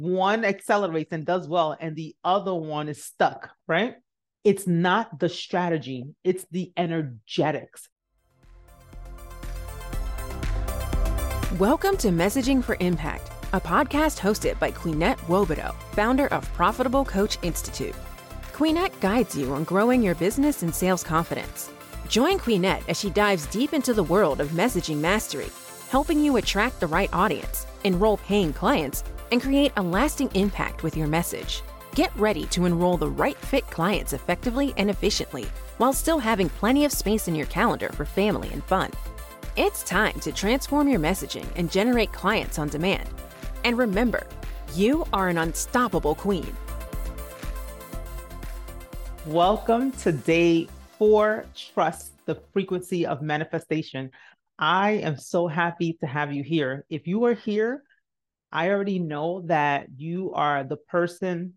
one accelerates and does well, and the other one is stuck, right? It's not the strategy, it's the energetics. Welcome to Messaging for Impact, a podcast hosted by Queenette Nwobodo, founder of Profitable Coach Institute. Queenette guides you on growing your business and sales confidence. Join Queenette as she dives deep into the world of messaging mastery, helping you attract the right audience, enroll paying clients, and create a lasting impact with your message. Get ready to enroll the right fit clients effectively and efficiently while still having plenty of space in your calendar for family and fun. It's time to transform your messaging and generate clients on demand. And remember, you are an unstoppable queen. Welcome to day four Trust the Frequency of Manifestation. I am so happy to have you here. If you are here, I already know that you are the person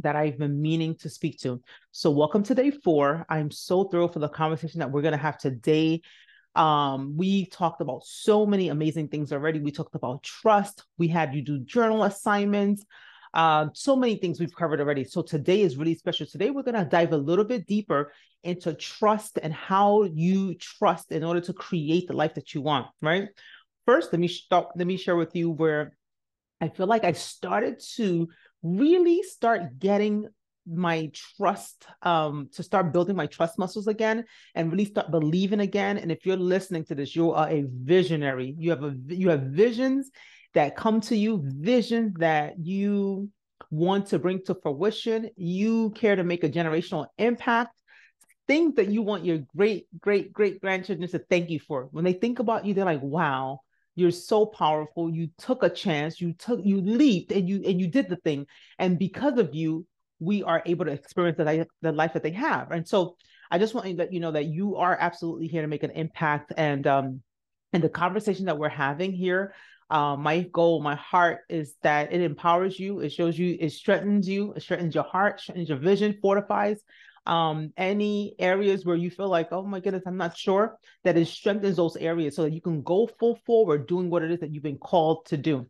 that I've been meaning to speak to. So, welcome to day four. I'm so thrilled for the conversation that we're going to have today. Um, we talked about so many amazing things already. We talked about trust. We had you do journal assignments. Um, so many things we've covered already. So today is really special. Today we're going to dive a little bit deeper into trust and how you trust in order to create the life that you want. Right. First, let me stop, Let me share with you where I feel like I started to really start getting my trust um to start building my trust muscles again and really start believing again. And if you're listening to this you are a visionary. You have a you have visions that come to you visions that you want to bring to fruition. You care to make a generational impact. Things that you want your great great great grandchildren to thank you for. When they think about you they're like wow you're so powerful. You took a chance. You took you leaped and you and you did the thing. And because of you we are able to experience the life, the life that they have. And so i just want you to let you know that you are absolutely here to make an impact. And um and the conversation that we're having here uh, my goal my heart is that it empowers you. It shows you it strengthens you. It strengthens your heart. Strengthens your vision fortifies um, any areas where you feel like, oh my goodness, I'm not sure, that it strengthens those areas so that you can go full forward doing what it is that you've been called to do.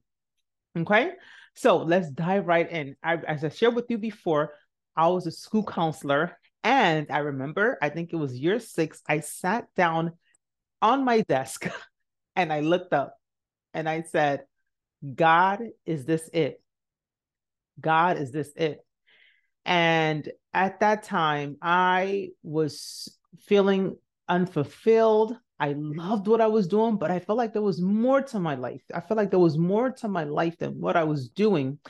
Okay. So let's dive right in. I, as I shared with you before, I was a school counselor. And I remember, I think it was year six, I sat down on my desk and I looked up and I said, God, is this it? God, is this it? And at that time, I was feeling unfulfilled. I loved what I was doing, but I felt like there was more to my life. I felt like there was more to my life than what I was doing.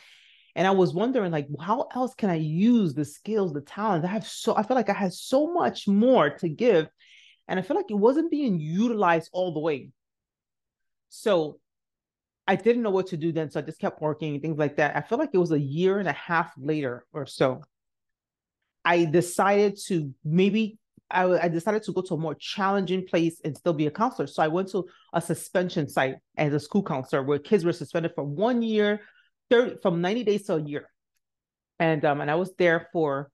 And I was wondering, like, how else can I use the skills, the talents? I have so I feel like I had so much more to give. And I feel like it wasn't being utilized all the way. So I didn't know what to do then. So I just kept working and things like that. I feel like it was a year and a half later or so. I decided to maybe I, I, decided to go to a more challenging place and still be a counselor. So I went to a suspension site as a school counselor where kids were suspended for one year, 30, from 90 days to a year. And um, and I was there for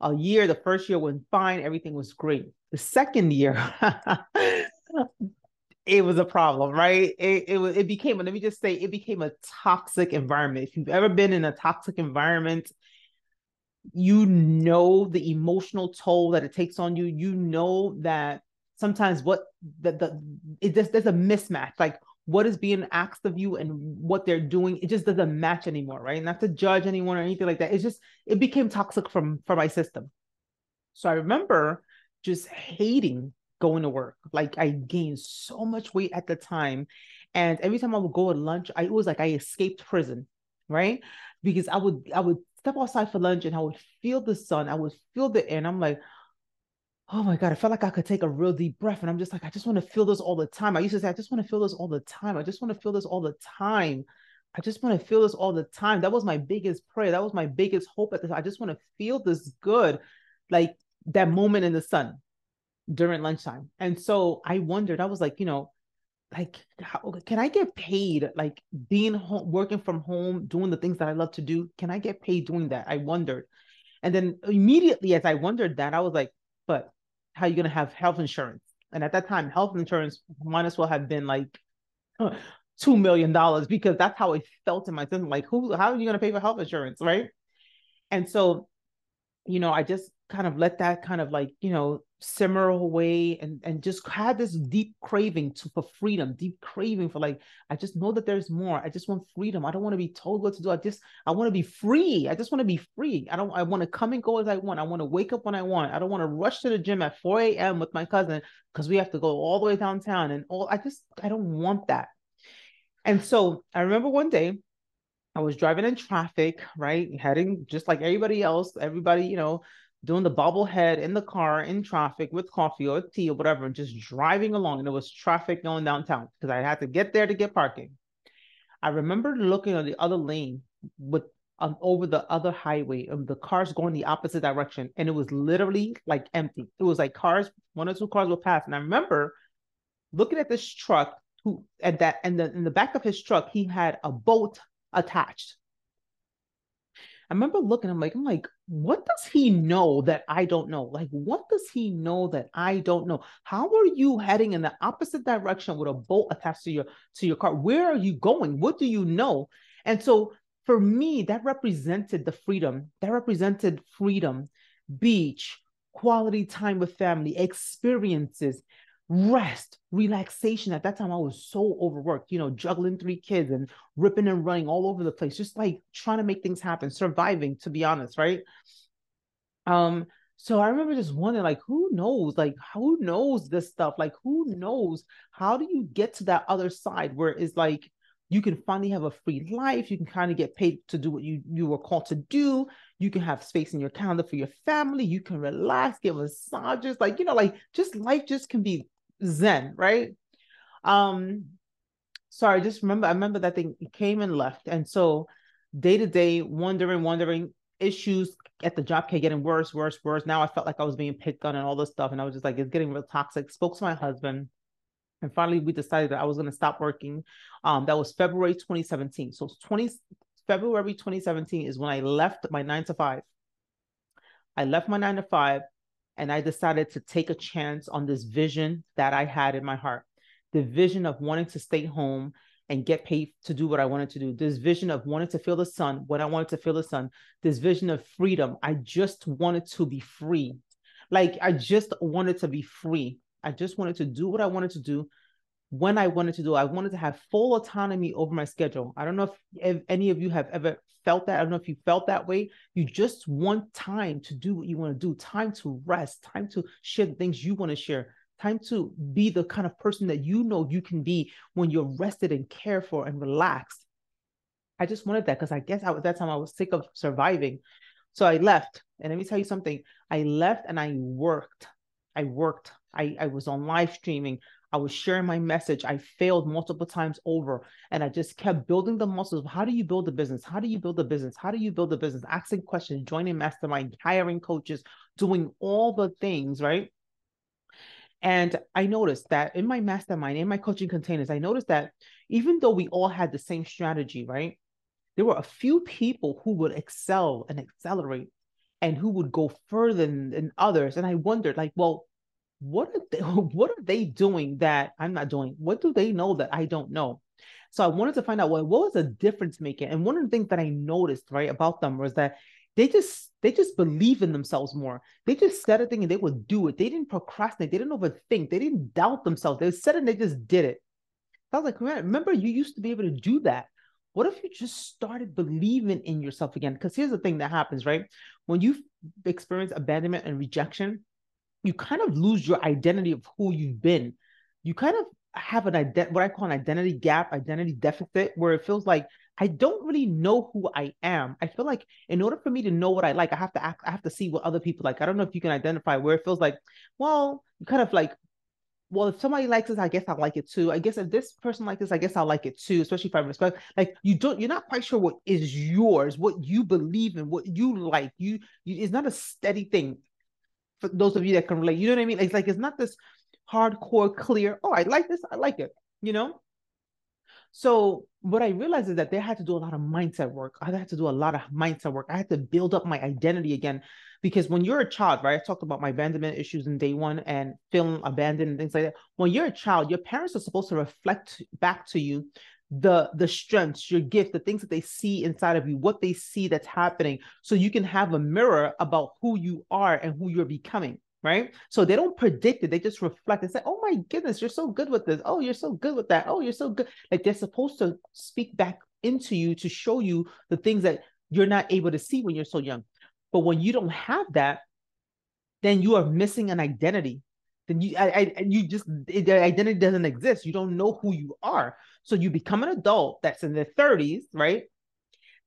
a year. The first year went fine, everything was great. The second year, it was a problem, right? It, it it became, let me just say, it became a toxic environment. If you've ever been in a toxic environment, you know the emotional toll that it takes on you. You know that sometimes what the, the it just there's a mismatch. Like what is being asked of you and what they're doing, it just doesn't match anymore, right? Not to judge anyone or anything like that. It's just it became toxic from for my system. So I remember just hating going to work. Like I gained so much weight at the time. And every time I would go to lunch, I was like I escaped prison, right? Because I would I would step outside for lunch and I would feel the sun, I would feel the air, and I'm like, oh my God, I felt like I could take a real deep breath. And I'm just like, I just want to feel this all the time. I used to say, I just want to feel this all the time. I just want to feel this all the time. I just want to feel this all the time. That was my biggest prayer. That was my biggest hope at this. I just want to feel this good, like that moment in the sun during lunchtime. And so I wondered, I was like, you know, like how can I get paid like being home working from home doing the things that I love to do can I get paid doing that I wondered and then immediately as I wondered that I was like but how are you going to have health insurance and at that time health insurance might as well have been like two million dollars because that's how I felt in my system. Like, who how are you gonna pay for health insurance? Right. And so, you know, I just kind of let that kind of like, you know, simmer away and and just had this deep craving to for freedom deep craving for like i just know that there's more. I just want freedom. I don't want to be told what to do. I just i want to be free. I just want to be free. I don't i want to come and go as i want. I want to wake up when i want. I don't want to rush to the gym at 4 a.m with my cousin because we have to go all the way downtown and all i just i don't want that. And so i remember one day I was driving in traffic, right? Heading just like everybody else, everybody, you know, doing the bobblehead in the car in traffic with coffee or tea or whatever, and just driving along. And there was traffic going downtown because I had to get there to get parking. I remember looking on the other lane with um, over the other highway of the cars going the opposite direction, and it was literally like empty. It was like cars, one or two cars will pass. And I remember looking at this truck who at that and the in the back of his truck, he had a boat attached. I remember looking, I'm like, I'm like, what does he know that I don't know? Like, what does he know that I don't know? How are you heading in the opposite direction with a boat attached to your to your car? Where are you going? What do you know? And so for me, that represented the freedom. That represented freedom, beach, quality time with family, experiences, rest, relaxation. At that time, I was so overworked, you know, juggling three kids and ripping and running all over the place, just like trying to make things happen, surviving, to be honest, right? Um, so I remember just wondering, like, who knows? Like, who knows this stuff? Like, who knows? How do you get to that other side where it's like you can finally have a free life? You can kind of get paid to do what you you were called to do. You can have space in your calendar for your family. You can relax, get massages, like you know, like just life just can be zen, right? Um, sorry, just remember, I remember that thing came and left. And so day to day, wondering, wondering, issues at the job kept getting worse, worse, worse. Now I felt like I was being picked on and all this stuff. And I was just like, it's getting real toxic. Spoke to my husband. And finally, we decided that I was going to stop working. Um, that was February 2017. So 20 February 2017 is when I left my nine to five. I left my nine to five and I decided to take a chance on this vision that I had in my heart the vision of wanting to stay home and get paid to do what I wanted to do. This vision of wanting to feel the sun when I wanted to feel the sun. This vision of freedom. I just wanted to be free. Like I just wanted to be free. I just wanted to do what I wanted to do when I wanted to do. I wanted to have full autonomy over my schedule. I don't know if, if any of you have ever felt that. I don't know if you felt that way. You just want time to do what you want to do, time to rest, time to share the things you want to share, time to be the kind of person that you know you can be when you're rested and cared for and relaxed. I just wanted that because I guess at that time I was sick of surviving. So I left. And let me tell you something I left and I worked. I worked. I, I was on live streaming. I was sharing my message. I failed multiple times over. And I just kept building the muscles. How do you build a business? How do you build a business? How do you build a business? Asking questions, joining mastermind, hiring coaches, doing all the things, right? And I noticed that in my mastermind, in my coaching containers, I noticed that even though we all had the same strategy, right? There were a few people who would excel and accelerate and who would go further than, than others. And I wondered, like, well, what are they what are they doing that I'm not doing? What do they know that I don't know? So I wanted to find out what, what was the difference making. And one of the things that I noticed right about them was that they just they just believe in themselves more. They just said a thing and they would do it. They didn't procrastinate. They didn't overthink. They didn't doubt themselves. They said it and they just did it. So I was like, remember, you used to be able to do that. What if you just started believing in yourself again? Because here's the thing that happens, right? When you experience abandonment and rejection, you kind of lose your identity of who you've been. You kind of have an ident what I call an identity gap, identity deficit, where it feels like I don't really know who I am. I feel like in order for me to know what I like, I have to act, I have to see what other people like. I don't know if you can identify where it feels like, well, you kind of like, well, if somebody likes this, I guess I like it too. I guess if this person likes this, I guess I'll like it too, especially if I respect. Like you don't, you're not quite sure what is yours, what you believe in, what you like. You, you it's not a steady thing for those of you that can relate. You know what I mean? It's like it's not this hardcore clear. Oh, I like this. I like it. You know. So what I realized is that they had to do a lot of mindset work. I had to do a lot of mindset work. I had to build up my identity again because when you're a child, right? I talked about my abandonment issues in day one and feeling abandoned and things like that. When you're a child, your parents are supposed to reflect back to you the the strengths your gift the things that they see inside of you what they see that's happening. So you can have a mirror about who you are and who you're becoming right? So they don't predict it. They just reflect. And say oh my goodness you're so good with this. Oh you're so good with that. Oh you're so good. Like they're supposed to speak back into you to show you the things that you're not able to see when you're so young. But when you don't have that then you are missing an identity. Then you I, I you just the identity doesn't exist. You don't know who you are so you become an adult that's in their 30s right?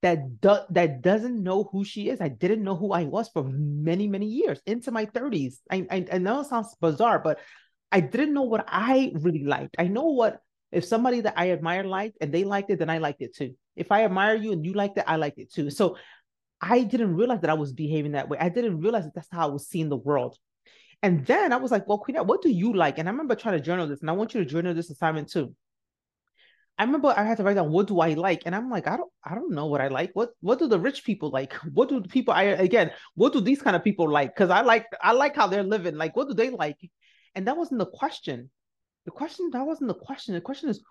That do, that doesn't know who she is. I didn't know who i was for many many years into my 30s i i, I know it sounds bizarre but i didn't know what i really liked. I know what if somebody that i admire liked and they liked it then i liked it too. If i admire you and you liked it i liked it too. So i didn't realize that i was behaving that way. I didn't realize that that's how i was seeing the world. And then I was like, well, Queen, what do you like? And I remember trying to journal this, and I want you to journal this assignment too. I remember I had to write down what do I like, and I'm like, I don't, I don't know what I like. What, what do the rich people like? What do the people I again? What do these kind of people like? Because I like, I like how they're living. Like, what do they like? And that wasn't the question. The question that wasn't the question. The question is,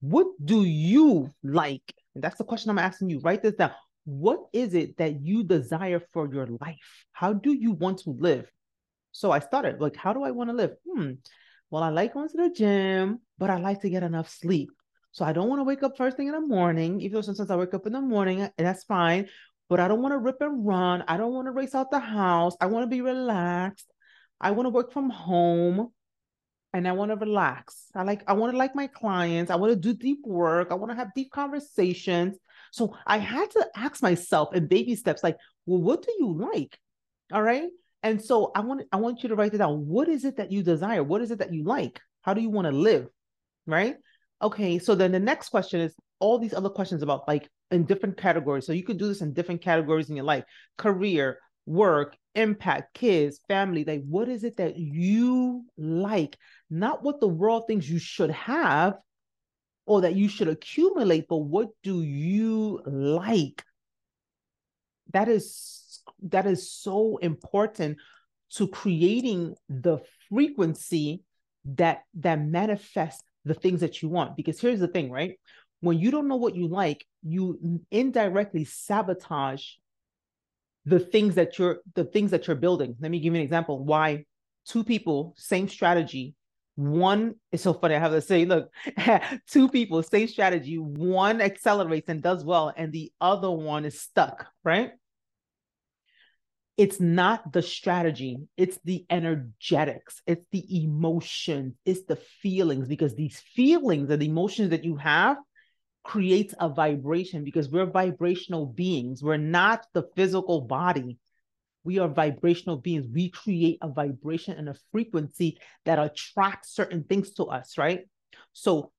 what do you like? And that's the question I'm asking you. Write this down. What is it that you desire for your life? How do you want to live? So I started like, how do I want to live? Hmm. Well, I like going to the gym, but I like to get enough sleep. So I don't want to wake up first thing in the morning, even though sometimes I wake up in the morning, and that's fine. But I don't want to rip and run. I don't want to race out the house. I want to be relaxed. I want to work from home and I want to relax. I like I want to like my clients. I want to do deep work. I want to have deep conversations. So I had to ask myself in baby steps like, well, what do you like? All right. And so I want I want you to write it down. What is it that you desire? What is it that you like? How do you want to live? Right? Okay, so then the next question is all these other questions about like in different categories. So you could do this in different categories in your life. Career, work, impact, kids, family. Like what is it that you like? Not what the world thinks you should have or that you should accumulate, but what do you like? That is that is so important to creating the frequency that that manifests the things that you want. Because here's the thing right? When you don't know what you like you indirectly sabotage the things that you're the things that you're building. Let me give you an example why two people same strategy one is so funny i have to say look two people same strategy one accelerates and does well and the other one is stuck right it's not the strategy. It's the energetics. It's the emotions. It's the feelings because these feelings and the emotions that you have creates a vibration because we're vibrational beings. We're not the physical body. We are vibrational beings. We create a vibration and a frequency that attracts certain things to us right? So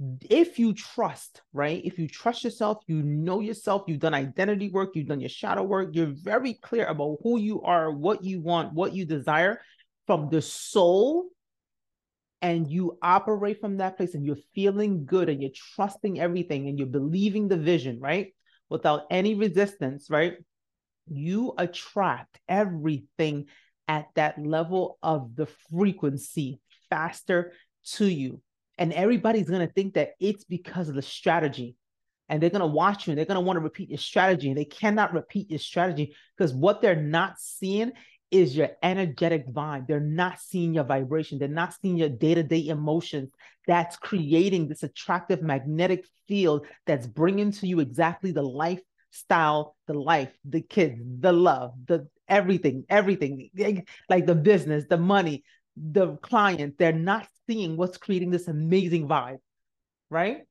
if you trust, right? If you trust yourself, you know yourself, you've done identity work, you've done your shadow work, you're very clear about who you are, what you want, what you desire from the soul, and you operate from that place and you're feeling good and you're trusting everything and you're believing the vision, right? Without any resistance, right? You attract everything at that level of the frequency faster to you and everybody's going to think that it's because of the strategy. And they're going to watch you and they're going to want to repeat your strategy. And they cannot repeat your strategy because what they're not seeing is your energetic vibe. They're not seeing your vibration. They're not seeing your day to day emotions that's creating this attractive magnetic field that's bringing to you exactly the lifestyle, the life, the kids, the love, the everything, everything like the business, the money, the client, they're not seeing what's creating this amazing vibe, right?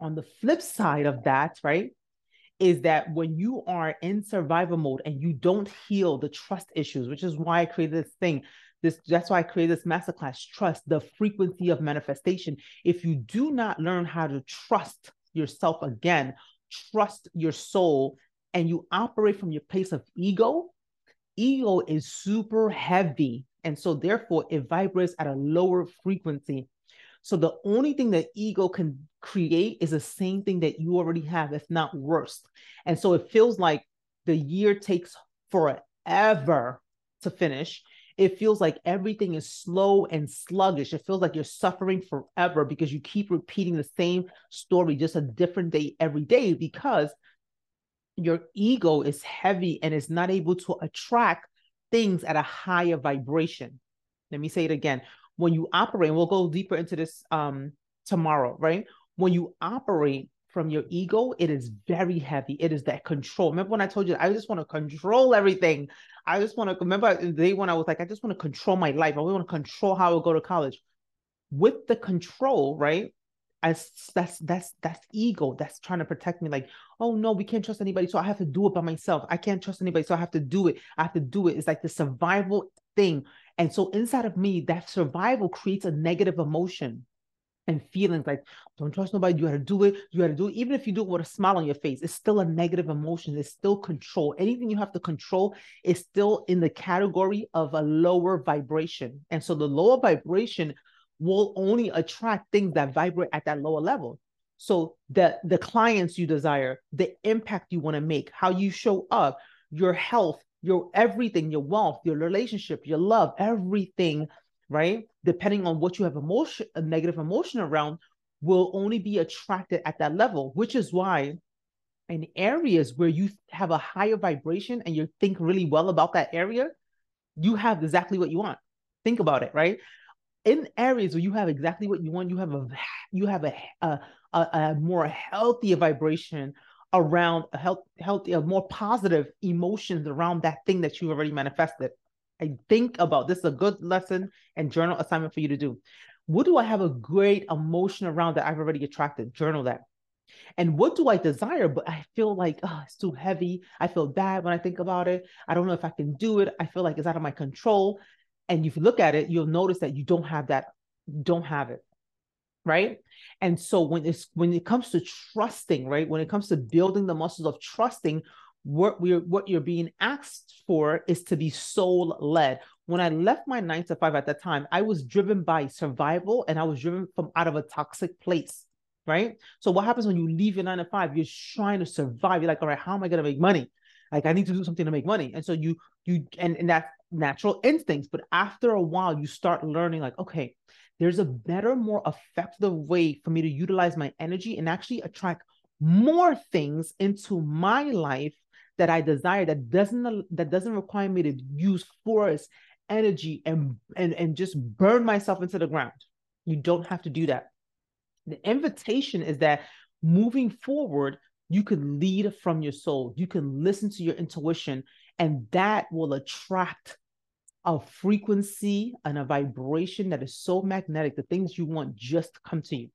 On the flip side of that, right, is that when you are in survival mode and you don't heal the trust issues, which is why I created this thing, this that's why I created this masterclass, trust, the frequency of manifestation. If you do not learn how to trust yourself again, trust your soul, and you operate from your place of ego, ego is super heavy and so, therefore, it vibrates at a lower frequency. So, the only thing that ego can create is the same thing that you already have, if not worse. And so, it feels like the year takes forever to finish. it feels like everything is slow and sluggish. It feels like you're suffering forever because you keep repeating the same story, just a different day every day, because your ego is heavy and is not able to attract things at a higher vibration. Let me say it again. When you operate, we'll go deeper into this um, tomorrow, right? When you operate from your ego, it is very heavy. It is that control. Remember when I told you I just want to control everything. I just want to remember the day when I was like, I just want to control my life. I want to control how I go to college. With the control, right? As that's that's that's ego that's trying to protect me. Like, oh no, we can't trust anybody, so I have to do it by myself. I can't trust anybody, so I have to do it. I have to do it. It's like the survival thing. And so inside of me, that survival creates a negative emotion and feelings like don't trust nobody you got to do it you got to do it even if you do it with a smile on your face it's still a negative emotion it's still control anything you have to control is still in the category of a lower vibration and so the lower vibration will only attract things that vibrate at that lower level so the the clients you desire the impact you want to make how you show up your health your everything your wealth your relationship your love everything right? Depending on what you have emotion, a negative emotion around, will only be attracted at that level, which is why in areas where you have a higher vibration and you think really well about that area, you have exactly what you want. Think about it, right? In areas where you have exactly what you want, you have a you have a a, a, a more healthier vibration around a health, healthier, more positive emotions around that thing that you've already manifested. I think about this is a good lesson and journal assignment for you to do. What do I have a great emotion around that I've already attracted? Journal that. And what do I desire? But I feel like oh, it's too heavy. I feel bad when I think about it. I don't know if I can do it. I feel like it's out of my control. And if you look at it, you'll notice that you don't have that. Don't have it. Right. And so when it's when it comes to trusting, right? When it comes to building the muscles of trusting, what we're what you're being asked for is to be soul led when i left my nine to five at that time i was driven by survival and i was driven from out of a toxic place right so what happens when you leave your nine to five you're trying to survive you're like all right how am i going to make money like i need to do something to make money and so you you and, and that's natural instincts but after a while you start learning like okay there's a better more effective way for me to utilize my energy and actually attract more things into my life that I desire that doesn't that doesn't require me to use force, energy, and and and just burn myself into the ground. You don't have to do that. The invitation is that moving forward, you can lead from your soul. You can listen to your intuition, and that will attract a frequency and a vibration that is so magnetic. The things you want just come to you.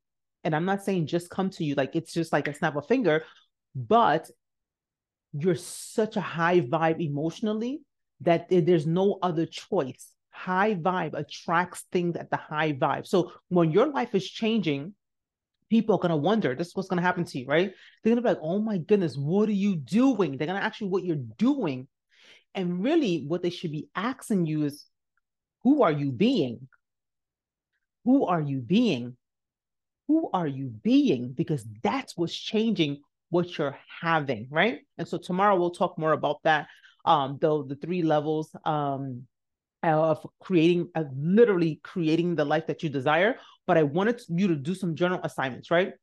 And I'm not saying just come to you like it's just like a snap of finger, but you're such a high vibe emotionally that there's no other choice. High vibe attracts things at the high vibe. So when your life is changing, people are going to wonder this is what's going to happen to you, right? They're going to be like, oh my goodness, what are you doing? They're going to ask you what you're doing. And really, what they should be asking you is, who are you being? Who are you being? Who are you being? Because that's what's changing what you're having, right? And so tomorrow we'll talk more about that. Um, though the three levels um of creating uh, literally creating the life that you desire. But I wanted you to do some journal assignments, right?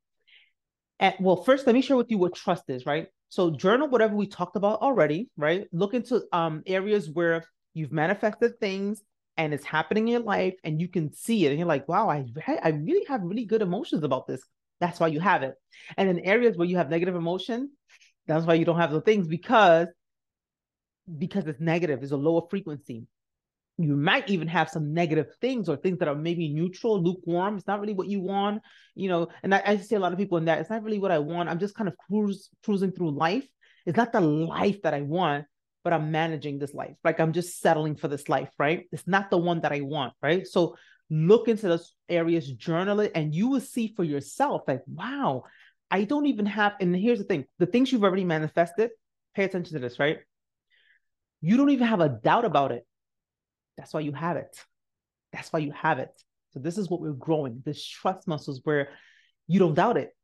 And well, first let me share with you what trust is, right? So journal whatever we talked about already, right? Look into um areas where you've manifested things and it's happening in your life and you can see it and you're like wow i i really have really good emotions about this that's why you have it. And in areas where you have negative emotion, that's why you don't have the things because because it's negative, it's a lower frequency. You might even have some negative things or things that are maybe neutral, lukewarm. It's not really what you want, you know. And I, I see a lot of people in that. It's not really what I want. I'm just kind of cruise, cruising through life. It's not the life that I want, but I'm managing this life. Like I'm just settling for this life, right? It's not the one that I want, right? So look into those areas, journal it, and you will see for yourself like, wow, I don't even have. And here's the thing the things you've already manifested, pay attention to this, right? You don't even have a doubt about it. That's why you have it. That's why you have it. So, this is what we're growing this trust muscles where you don't doubt it.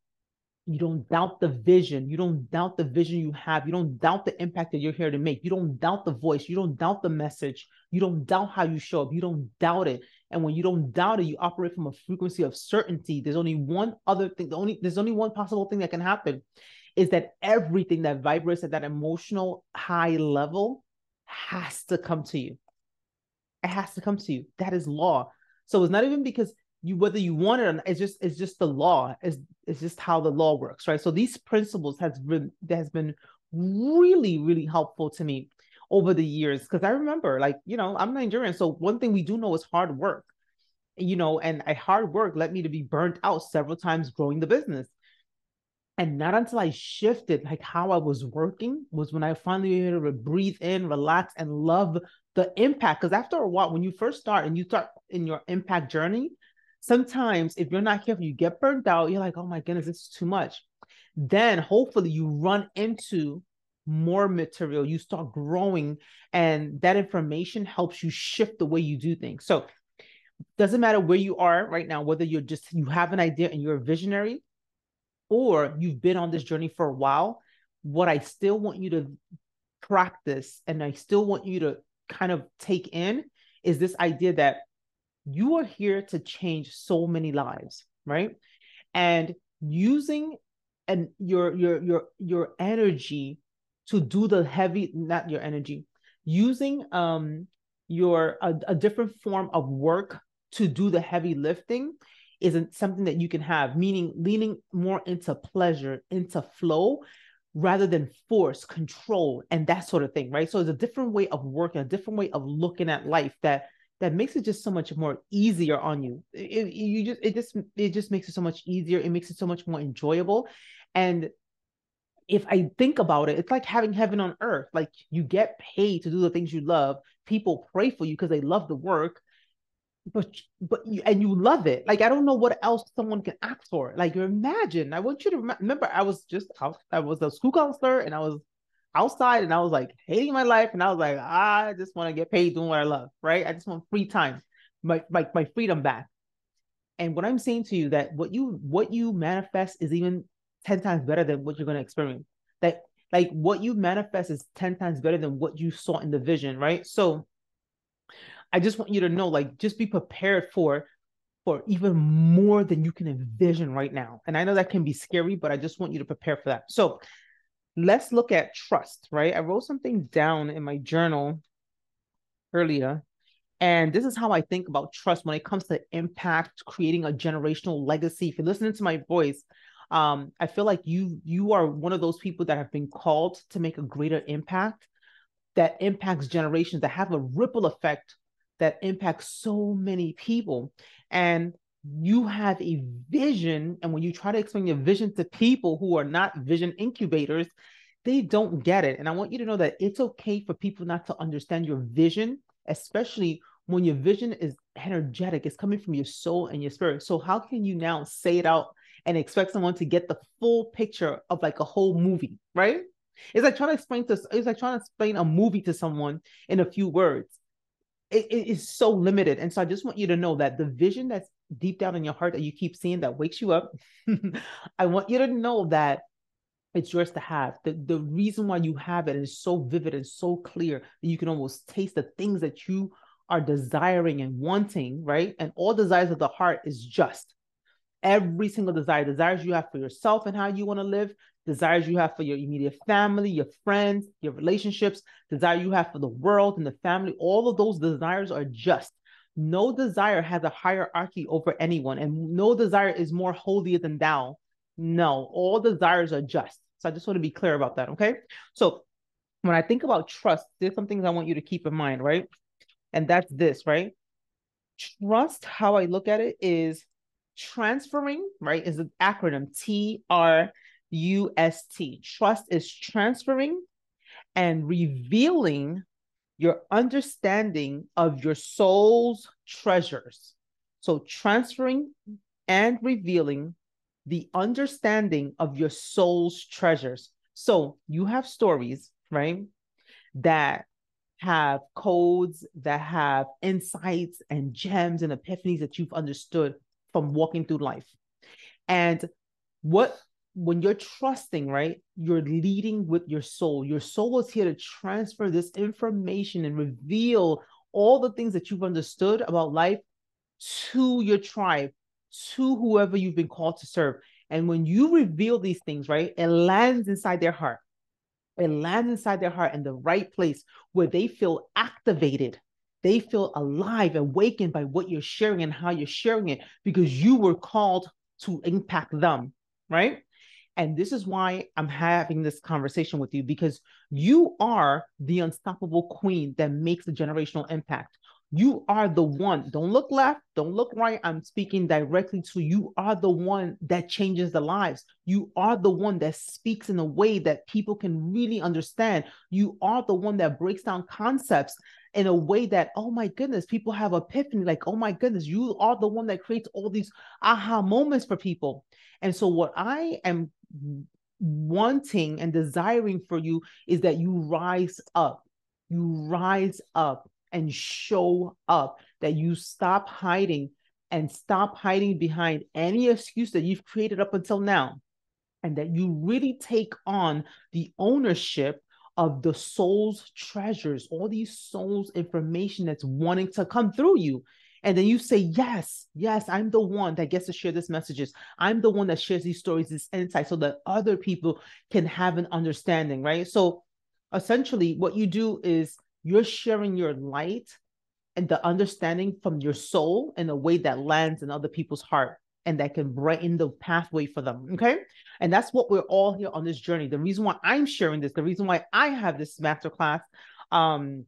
You don't doubt the vision. You don't doubt the vision you have. You don't doubt the impact that you're here to make. You don't doubt the voice. You don't doubt the message. You don't doubt how you show up. You don't doubt it. And when you don't doubt it, you operate from a frequency of certainty. There's only one other thing. The only there's only one possible thing that can happen is that everything that vibrates at that emotional high level has to come to you. It has to come to you. That is law. So it's not even because you whether you want it or not, it's just it's just the law. It's it's just how the law works, right? So these principles has been that has been really, really helpful to me over the years. Cause I remember, like, you know, I'm Nigerian. So one thing we do know is hard work. You know, and a hard work led me to be burnt out several times growing the business. And not until I shifted like how I was working was when I finally able to breathe in, relax, and love the impact. Because after a while, when you first start and you start in your impact journey, sometimes if you're not careful, you get burnt out. You're like, oh my goodness, this is too much. Then hopefully you run into more material, you start growing, and that information helps you shift the way you do things. So doesn't matter where you are right now, whether you're just you have an idea and you're a visionary, or you've been on this journey for a while, what I still want you to practice and I still want you to kind of take in is this idea that you are here to change so many lives, right? And using and your your your your energy to do the heavy not your energy using um your a, a different form of work to do the heavy lifting isn't something that you can have, meaning leaning more into pleasure, into flow, rather than force, control, and that sort of thing, right? So it's a different way of working, a different way of looking at life that that makes it just so much more easier on you. It, it, you just it just it just makes it so much easier. It makes it so much more enjoyable, and if I think about it, it's like having heaven on earth. Like you get paid to do the things you love. People pray for you because they love the work but but you and you love it. Like i don't know what else someone can ask for. Like imagine. I want you to remember i was just i was a school counselor and i was outside and i was like hating my life and i was like i just want to get paid doing what i love right? I just want free time my, my my freedom back. And what i'm saying to you that what you what you manifest is even 10 times better than what you're going to experience. That like what you manifest is 10 times better than what you saw in the vision right? So I just want you to know, like, just be prepared for for even more than you can envision right now. And I know that can be scary, but I just want you to prepare for that. So let's look at trust, right? I wrote something down in my journal earlier. And this is how I think about trust when it comes to impact, creating a generational legacy. If you're listening to my voice, um, I feel like you you are one of those people that have been called to make a greater impact that impacts generations that have a ripple effect that impacts so many people. And you have a vision. And when you try to explain your vision to people who are not vision incubators, they don't get it. And I want you to know that it's okay for people not to understand your vision, especially when your vision is energetic, it's coming from your soul and your spirit. So, how can you now say it out and expect someone to get the full picture of like a whole movie, right? It's like trying to explain to it's like trying to explain a movie to someone in a few words it, it is so limited. And so I just want you to know that the vision that's deep down in your heart that you keep seeing that wakes you up, I want you to know that it's yours to have. The, the reason why you have it is so vivid and so clear that you can almost taste the things that you are desiring and wanting, right? And all desires of the heart is just every single desire, desires you have for yourself and how you want to live, desires you have for your immediate family, your friends, your relationships, desire you have for the world and the family, all of those desires are just. No desire has a hierarchy over anyone, and no desire is more holy than thou. No, all desires are just. So I just want to be clear about that. Okay. So when I think about trust, there's some things I want you to keep in mind, right? And that's this, right? Trust, how I look at it is transferring, right? Is an acronym T R U S T. Trust is transferring and revealing your understanding of your soul's treasures. So, transferring and revealing the understanding of your soul's treasures. So, you have stories, right? That have codes, that have insights and gems and epiphanies that you've understood from walking through life. And what when you're trusting, right, you're leading with your soul. Your soul is here to transfer this information and reveal all the things that you've understood about life to your tribe, to whoever you've been called to serve. And when you reveal these things, right, it lands inside their heart. It lands inside their heart in the right place where they feel activated. They feel alive, awakened by what you're sharing and how you're sharing it because you were called to impact them, right? And this is why I'm having this conversation with you because you are the unstoppable queen that makes a generational impact. You are the one. Don't look left, don't look right. I'm speaking directly to you. Are the one that changes the lives. You are the one that speaks in a way that people can really understand. You are the one that breaks down concepts in a way that, oh my goodness, people have epiphany. Like, oh my goodness, you are the one that creates all these aha moments for people. And so, what I am wanting and desiring for you is that you rise up. You rise up and show up, that you stop hiding and stop hiding behind any excuse that you've created up until now, and that you really take on the ownership of the soul's treasures, all these souls information that's wanting to come through you. And then you say, Yes, yes, I'm the one that gets to share these messages. I'm the one that shares these stories, this insight, so that other people can have an understanding, right? So essentially, what you do is you're sharing your light and the understanding from your soul in a way that lands in other people's heart and that can brighten the pathway for them. Okay. And that's what we're all here on this journey. The reason why I'm sharing this, the reason why I have this masterclass, um,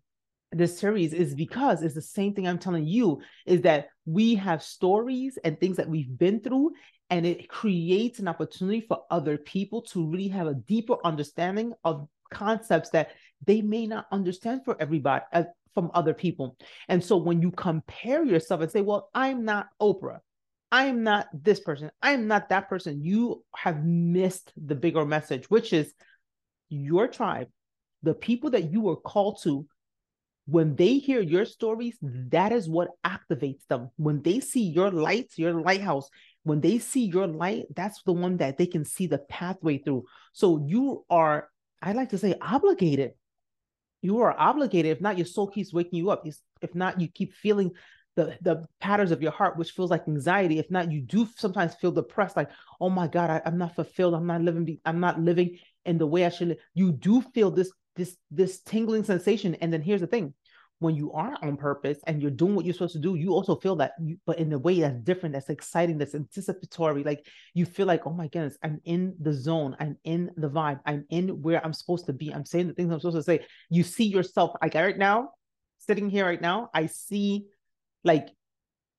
this series is because it's the same thing I'm telling you is that we have stories and things that we've been through, and it creates an opportunity for other people to really have a deeper understanding of concepts that they may not understand for everybody uh, from other people. And so when you compare yourself and say, well, I'm not Oprah, I'm not this person, I'm not that person, you have missed the bigger message, which is your tribe, the people that you were called to. When they hear your stories, that is what activates them. When they see your lights, your lighthouse, when they see your light, that's the one that they can see the pathway through. So you are, I like to say, obligated you are obligated. If not, your soul keeps waking you up. If not, you keep feeling the the patterns of your heart, which feels like anxiety. If not, you do sometimes feel depressed, like, oh my God, I, am not fulfilled. I'm not living. I'm not living in the way I should live. You do feel this this this tingling sensation. And then here's the thing: when you are on purpose and you're doing what you're supposed to do, you also feel that, you, but in a way that's different, that's exciting, that's anticipatory. Like you feel like, oh my goodness, I'm in the zone, I'm in the vibe, I'm in where I'm supposed to be, I'm saying the things I'm supposed to say. You see yourself, like right now, sitting here right now, I see, like,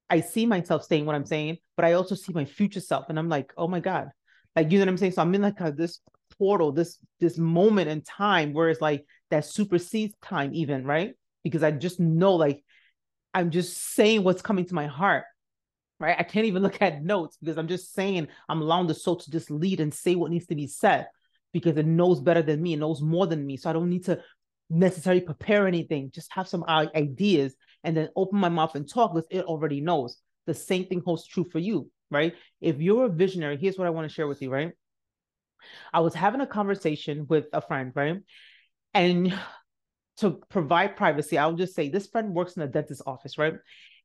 I see myself saying what I'm saying, but I also see my future self, and I'm like, oh my god, like you know what I'm saying. So I'm in like a, this portal, this this moment in time where it's like that supersedes time, even right because I just know like I'm just saying what's coming to my heart. Right. I can't even look at notes because I'm just saying I'm allowing the soul to just lead and say what needs to be said because it knows better than me, it knows more than me. So I don't need to necessarily prepare anything, just have some uh, ideas and then open my mouth and talk because it already knows. The same thing holds true for you, right? If you're a visionary, here's what I want to share with you, right? I was having a conversation with a friend, right? And to provide privacy, I'll just say this friend works in a dentist's office, right?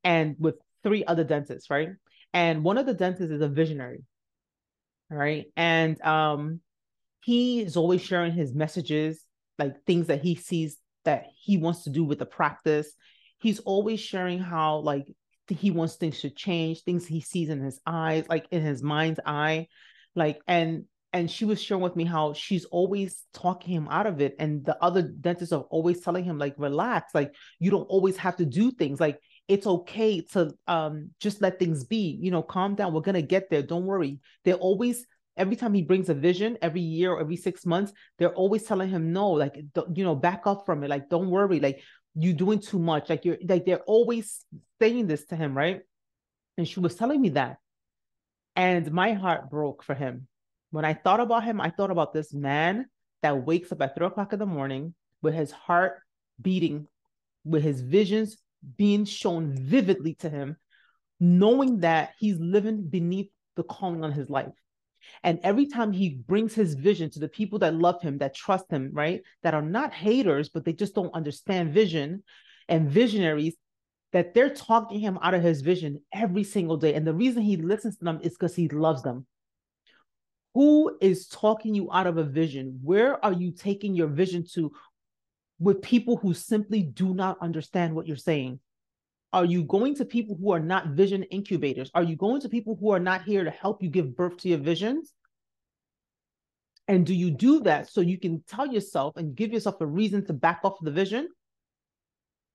And with three other dentists, right? And one of the dentists is a visionary, right? And um, he is always sharing his messages, like things that he sees that he wants to do with the practice. He's always sharing how like he wants things to change, things he sees in his eyes, like in his mind's eye, like and and she was sharing with me how she's always talking him out of it and the other dentists are always telling him like relax like you don't always have to do things like it's okay to um just let things be you know calm down we're gonna get there don't worry. They're always every time he brings a vision every year or every six months they're always telling him no like you know back up from it like don't worry like you're doing too much like you're like they're always saying this to him right? And she was telling me that and my heart broke for him when I thought about him, I thought about this man that wakes up at three o'clock in the morning with his heart beating, with his visions being shown vividly to him, knowing that he's living beneath the calling on his life. And every time he brings his vision to the people that love him, that trust him, right? That are not haters, but they just don't understand vision and visionaries, that they're talking him out of his vision every single day. And the reason he listens to them is because he loves them. Who is talking you out of a vision? Where are you taking your vision to with people who simply do not understand what you're saying? Are you going to people who are not vision incubators? Are you going to people who are not here to help you give birth to your visions? And do you do that so you can tell yourself and give yourself a reason to back off the vision?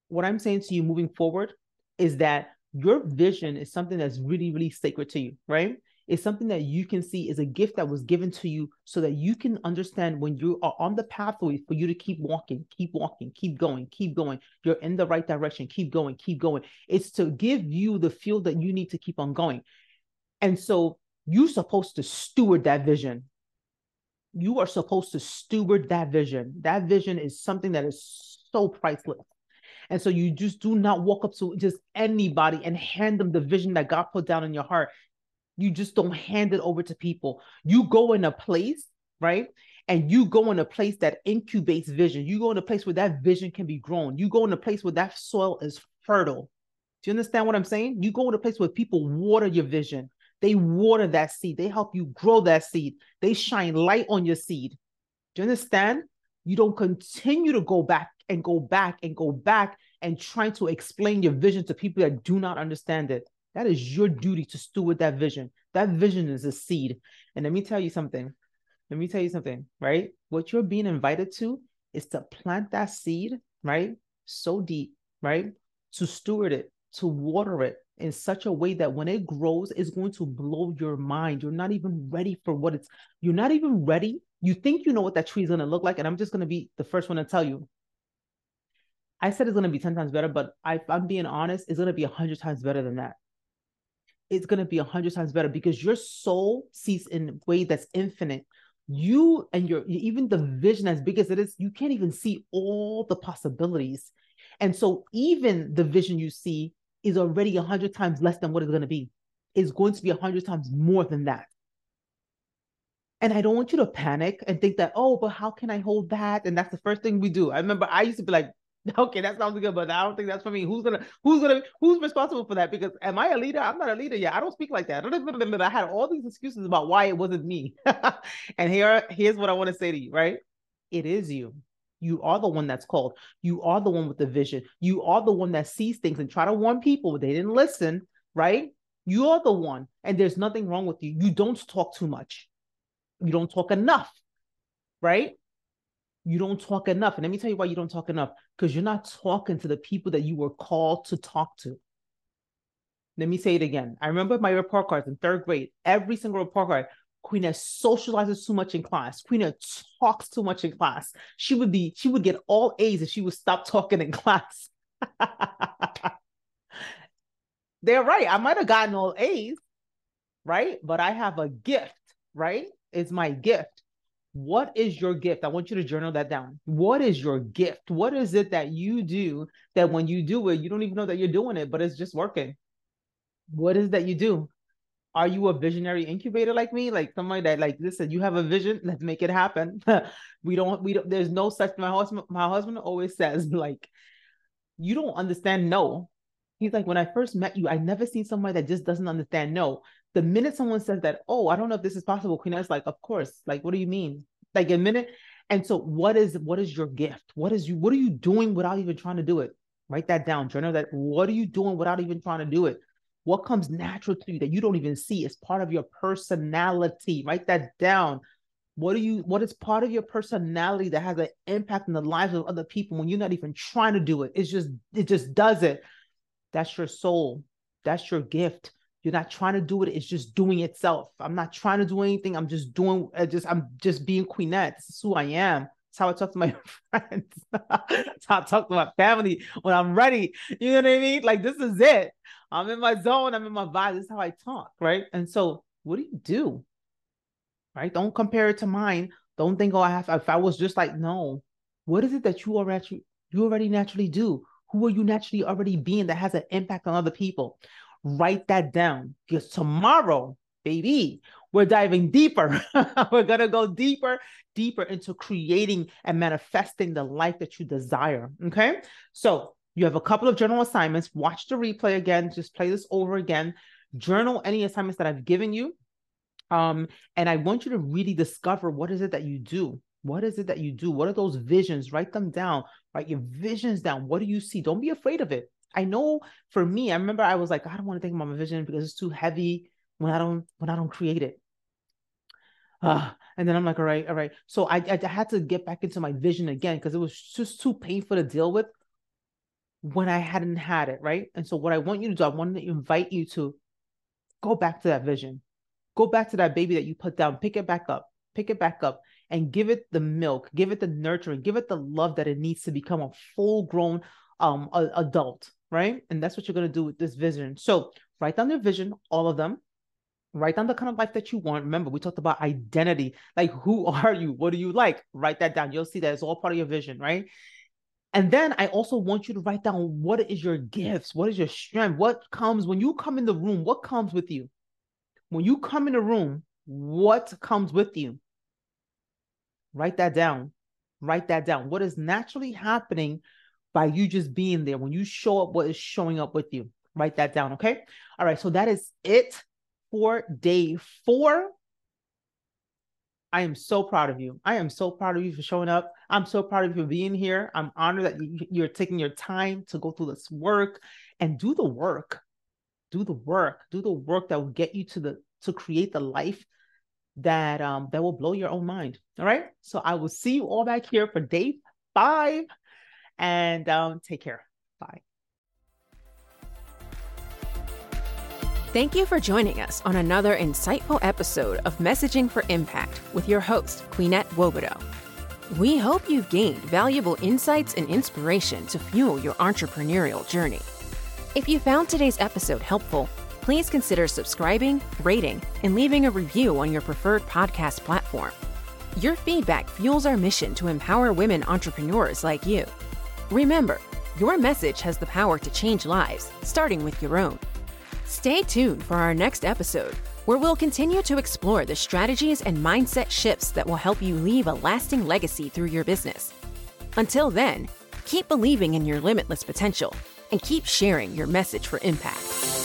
What I'm saying to you moving forward is that your vision is something that's really, really sacred to you, right? Is something that you can see is a gift that was given to you so that you can understand when you are on the pathway for you to keep walking, keep walking, keep going, keep going. You're in the right direction, keep going, keep going. It's to give you the feel that you need to keep on going. And so you're supposed to steward that vision. You are supposed to steward that vision. That vision is something that is so priceless. And so you just do not walk up to just anybody and hand them the vision that God put down in your heart. You just don't hand it over to people. You go in a place, right? And you go in a place that incubates vision. You go in a place where that vision can be grown. You go in a place where that soil is fertile. Do you understand what I'm saying? You go in a place where people water your vision. They water that seed. They help you grow that seed. They shine light on your seed. Do you understand? You don't continue to go back and go back and go back and trying to explain your vision to people that do not understand it. That is your duty to steward that vision. That vision is a seed. And let me tell you something. Let me tell you something, right? What you're being invited to is to plant that seed, right? So deep, right? To steward it, to water it in such a way that when it grows, it's going to blow your mind. You're not even ready for what it's, you're not even ready. You think you know what that tree is going to look like. And I'm just going to be the first one to tell you. I said it's going to be 10 times better, but I, I'm being honest, it's going to be 100 times better than that it's going to be a hundred times better because your soul sees in a way that's infinite. You and your even the vision as big as it is, you can't even see all the possibilities. And so even the vision you see is already a hundred times less than what it's going to be. It's going to be a hundred times more than that. And I don't want you to panic and think that, oh, but how can I hold that? And that's the first thing we do. I remember I used to be like, Okay, that sounds good, but I don't think that's for me. Who's gonna who's gonna who's responsible for that? Because am I a leader? I'm not a leader yet. I don't speak like that. I had all these excuses about why it wasn't me. and here, here's what I want to say to you, right? It is you. You are the one that's called. You are the one with the vision. You are the one that sees things and try to warn people, but they didn't listen, right? You are the one, and there's nothing wrong with you. You don't talk too much. You don't talk enough, right? You don't talk enough. And let me tell you why you don't talk enough because you're not talking to the people that you were called to talk to. Let me say it again. I remember my report cards in third grade, every single report card. Queen socializes too much in class. Queen talks too much in class. She would be, she would get all A's if she would stop talking in class. They're right. I might have gotten all A's, right? But I have a gift, right? It's my gift what is your gift? I want you to journal that down. What is your gift? What is it that you do that when you do it, you don't even know that you're doing it, but it's just working? What is that you do? Are you a visionary incubator like me? Like somebody that like listen, you have a vision, let's make it happen. we don't, we don't, there's no such my husband, my husband always says, like, you don't understand no. He's like, when I first met you, I never seen somebody that just doesn't understand no the minute someone says that, oh, I don't know if this is possible, Queen is like, of course. Like, what do you mean? Like a minute. And so what is what is your gift? What is you what are you doing without even trying to do it? Write that down, journal that. What are you doing without even trying to do it? What comes natural to you that you don't even see is part of your personality? Write that down. What do you what is part of your personality that has an impact in the lives of other people when you're not even trying to do it? It's just it just does it. That's your soul. That's your gift. You're not trying to do it. It's just doing itself. I'm not trying to do anything. I'm just doing. I just I'm just being Queenette. This is who I am. It's how I talk to my friends. it's how I talk to my family when I'm ready. You know what I mean? Like this is it. I'm in my zone. I'm in my vibe. This is how I talk, right? And so, what do you do? Right? Don't compare it to mine. Don't think, oh, I have. If I was just like, no. What is it that you already you already naturally do? Who are you naturally already being that has an impact on other people? Write that down because tomorrow baby. We're diving deeper. We're going to go deeper, deeper into creating and manifesting the life that you desire. Okay. So you have a couple of journal assignments. Watch the replay again. Just play this over again. Journal any assignments that I've given you. Um, and I want you to really discover what is it that you do. What is it that you do? What are those visions? Write them down. Write your visions down. What do you see? Don't be afraid of it. I know for me, I remember I was like, I don't want to think about my vision because it's too heavy when I don't when I don't create it. Uh, and then I'm like, all right, all right. So I, I had to get back into my vision again because it was just too painful to deal with when I hadn't had it, right? And so what I want you to do, I want to invite you to go back to that vision. Go back to that baby that you put down, pick it back up, pick it back up and give it the milk, give it the nurturing, give it the love that it needs to become a full grown um a, adult, right? And that's what you're going to do with this vision. So write down your vision, all of them. Write down the kind of life that you want. Remember, we talked about identity. Like, who are you? What do you like? Write that down. You'll see that it's all part of your vision, right? And then I also want you to write down what is your gifts? What is your strength? What comes when you come in the room? What comes with you? When you come in the room, what comes with you? Write that down. Write that down. What is naturally happening by you just being there? When you show up, what is showing up with you? Write that down. Okay. All right. So that is it for day four. I am so proud of you. I am so proud of you for showing up. I'm so proud of you for being here. I'm honored that you're taking your time to go through this work and do the work. Do the work. Do the work that will get you to the to create the life that um that will blow your own mind. All right. So I will see you all back here for day five. And um, take care. Bye. Thank you for joining us on another insightful episode of Messaging for Impact with your host, Queenette Nwobodo. We hope you've gained valuable insights and inspiration to fuel your entrepreneurial journey. If you found today's episode helpful, please consider subscribing, rating, and leaving a review on your preferred podcast platform. Your feedback fuels our mission to empower women entrepreneurs like you. Remember, your message has the power to change lives, starting with your own. Stay tuned for our next episode, where we'll continue to explore the strategies and mindset shifts that will help you leave a lasting legacy through your business. Until then, keep believing in your limitless potential and keep sharing your message for impact.